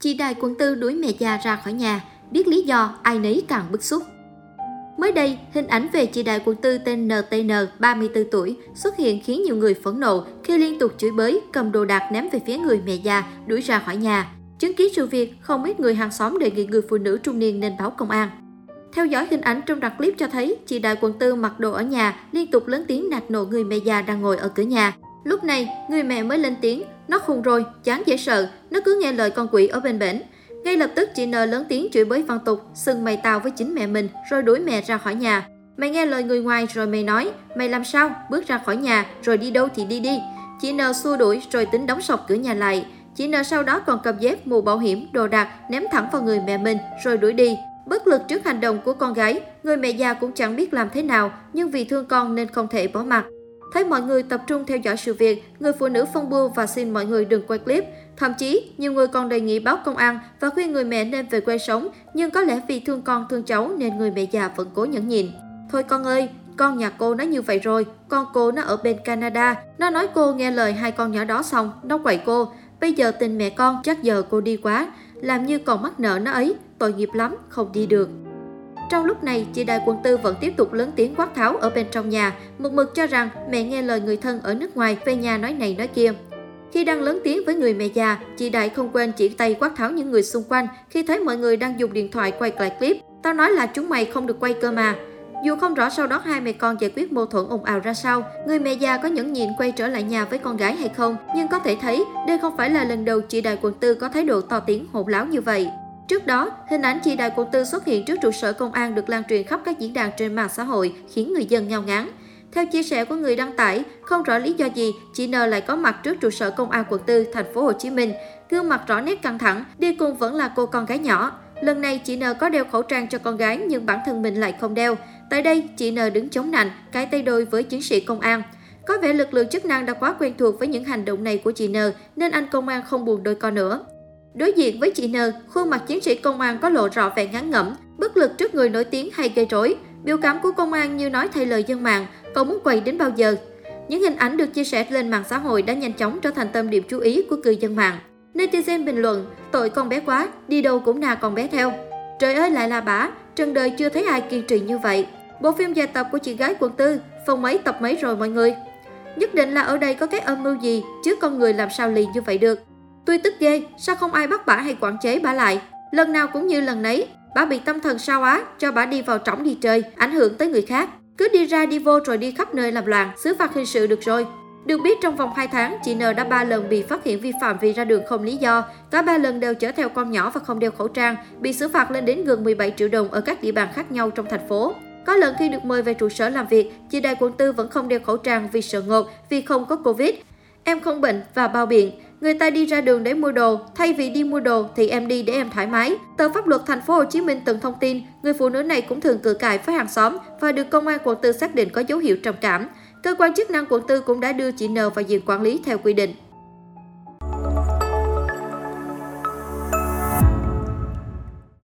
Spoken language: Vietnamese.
Chị Đài quận tư đuổi mẹ già ra khỏi nhà, biết lý do ai nấy càng bức xúc. Mới đây, hình ảnh về chị đại quận tư tên NTN, 34 tuổi, xuất hiện khiến nhiều người phẫn nộ khi liên tục chửi bới, cầm đồ đạc ném về phía người mẹ già, đuổi ra khỏi nhà. Chứng kiến sự việc, không ít người hàng xóm đề nghị người phụ nữ trung niên nên báo công an. Theo dõi hình ảnh trong đoạn clip cho thấy, chị đại quận tư mặc đồ ở nhà, liên tục lớn tiếng nạt nộ người mẹ già đang ngồi ở cửa nhà. Lúc này, người mẹ mới lên tiếng, nó khùng rồi, chán dễ sợ, nó cứ nghe lời con quỷ ở bên bển. Ngay lập tức chị N lớn tiếng chửi bới văn tục, sừng mày tao với chính mẹ mình rồi đuổi mẹ ra khỏi nhà. Mày nghe lời người ngoài rồi mày nói, mày làm sao, bước ra khỏi nhà rồi đi đâu thì đi đi. Chị N xua đuổi rồi tính đóng sọc cửa nhà lại. Chị N sau đó còn cầm dép, mù bảo hiểm, đồ đạc ném thẳng vào người mẹ mình rồi đuổi đi. Bất lực trước hành động của con gái, người mẹ già cũng chẳng biết làm thế nào, nhưng vì thương con nên không thể bỏ mặt. Thấy mọi người tập trung theo dõi sự việc, người phụ nữ phong bưu và xin mọi người đừng quay clip. Thậm chí, nhiều người còn đề nghị báo công an và khuyên người mẹ nên về quê sống, nhưng có lẽ vì thương con thương cháu nên người mẹ già vẫn cố nhẫn nhịn. Thôi con ơi, con nhà cô nó như vậy rồi, con cô nó ở bên Canada, nó nói cô nghe lời hai con nhỏ đó xong, nó quậy cô. Bây giờ tình mẹ con chắc giờ cô đi quá, làm như còn mắc nợ nó ấy, tội nghiệp lắm, không đi được. Trong lúc này, chị Đại quận tư vẫn tiếp tục lớn tiếng quát tháo ở bên trong nhà, một mực cho rằng mẹ nghe lời người thân ở nước ngoài về nhà nói này nói kia. Khi đang lớn tiếng với người mẹ già, chị Đại không quên chỉ tay quát tháo những người xung quanh khi thấy mọi người đang dùng điện thoại quay lại clip. Tao nói là chúng mày không được quay cơ mà. Dù không rõ sau đó hai mẹ con giải quyết mâu thuẫn ồn ào ra sao, người mẹ già có nhẫn nhịn quay trở lại nhà với con gái hay không, nhưng có thể thấy đây không phải là lần đầu chị Đại quận tư có thái độ to tiếng hỗn láo như vậy. Trước đó, hình ảnh chị Đại quận tư xuất hiện trước trụ sở công an được lan truyền khắp các diễn đàn trên mạng xã hội, khiến người dân ngao ngán. Theo chia sẻ của người đăng tải, không rõ lý do gì, chị N lại có mặt trước trụ sở công an quận 4, thành phố Hồ Chí Minh, gương mặt rõ nét căng thẳng, đi cùng vẫn là cô con gái nhỏ. Lần này chị N có đeo khẩu trang cho con gái nhưng bản thân mình lại không đeo. Tại đây, chị N đứng chống nạnh, cái tay đôi với chiến sĩ công an. Có vẻ lực lượng chức năng đã quá quen thuộc với những hành động này của chị N nên anh công an không buồn đôi co nữa. Đối diện với chị N, khuôn mặt chiến sĩ công an có lộ rõ vẻ ngán ngẩm, bất lực trước người nổi tiếng hay gây rối. Biểu cảm của công an như nói thay lời dân mạng, cậu muốn quay đến bao giờ? Những hình ảnh được chia sẻ lên mạng xã hội đã nhanh chóng trở thành tâm điểm chú ý của cư dân mạng. Netizen bình luận, tội con bé quá, đi đâu cũng nà con bé theo. Trời ơi lại là bả, trần đời chưa thấy ai kiên trì như vậy. Bộ phim dài tập của chị gái quận tư, phòng mấy tập mấy rồi mọi người. Nhất định là ở đây có cái âm mưu gì, chứ con người làm sao liền như vậy được. Tôi tức ghê, sao không ai bắt bả hay quản chế bả lại? Lần nào cũng như lần nấy, bả bị tâm thần sao á, cho bả đi vào trỏng đi chơi, ảnh hưởng tới người khác. Cứ đi ra đi vô rồi đi khắp nơi làm loạn, xứ phạt hình sự được rồi. Được biết trong vòng 2 tháng, chị N đã 3 lần bị phát hiện vi phạm vì ra đường không lý do. Cả 3 lần đều chở theo con nhỏ và không đeo khẩu trang, bị xử phạt lên đến gần 17 triệu đồng ở các địa bàn khác nhau trong thành phố. Có lần khi được mời về trụ sở làm việc, chị đại quận tư vẫn không đeo khẩu trang vì sợ ngột, vì không có Covid. Em không bệnh và bao biện. Người ta đi ra đường để mua đồ, thay vì đi mua đồ thì em đi để em thoải mái. Tờ pháp luật thành phố Hồ Chí Minh từng thông tin, người phụ nữ này cũng thường cự cãi với hàng xóm và được công an quận tư xác định có dấu hiệu trầm cảm. Cơ quan chức năng quận tư cũng đã đưa chị N vào diện quản lý theo quy định.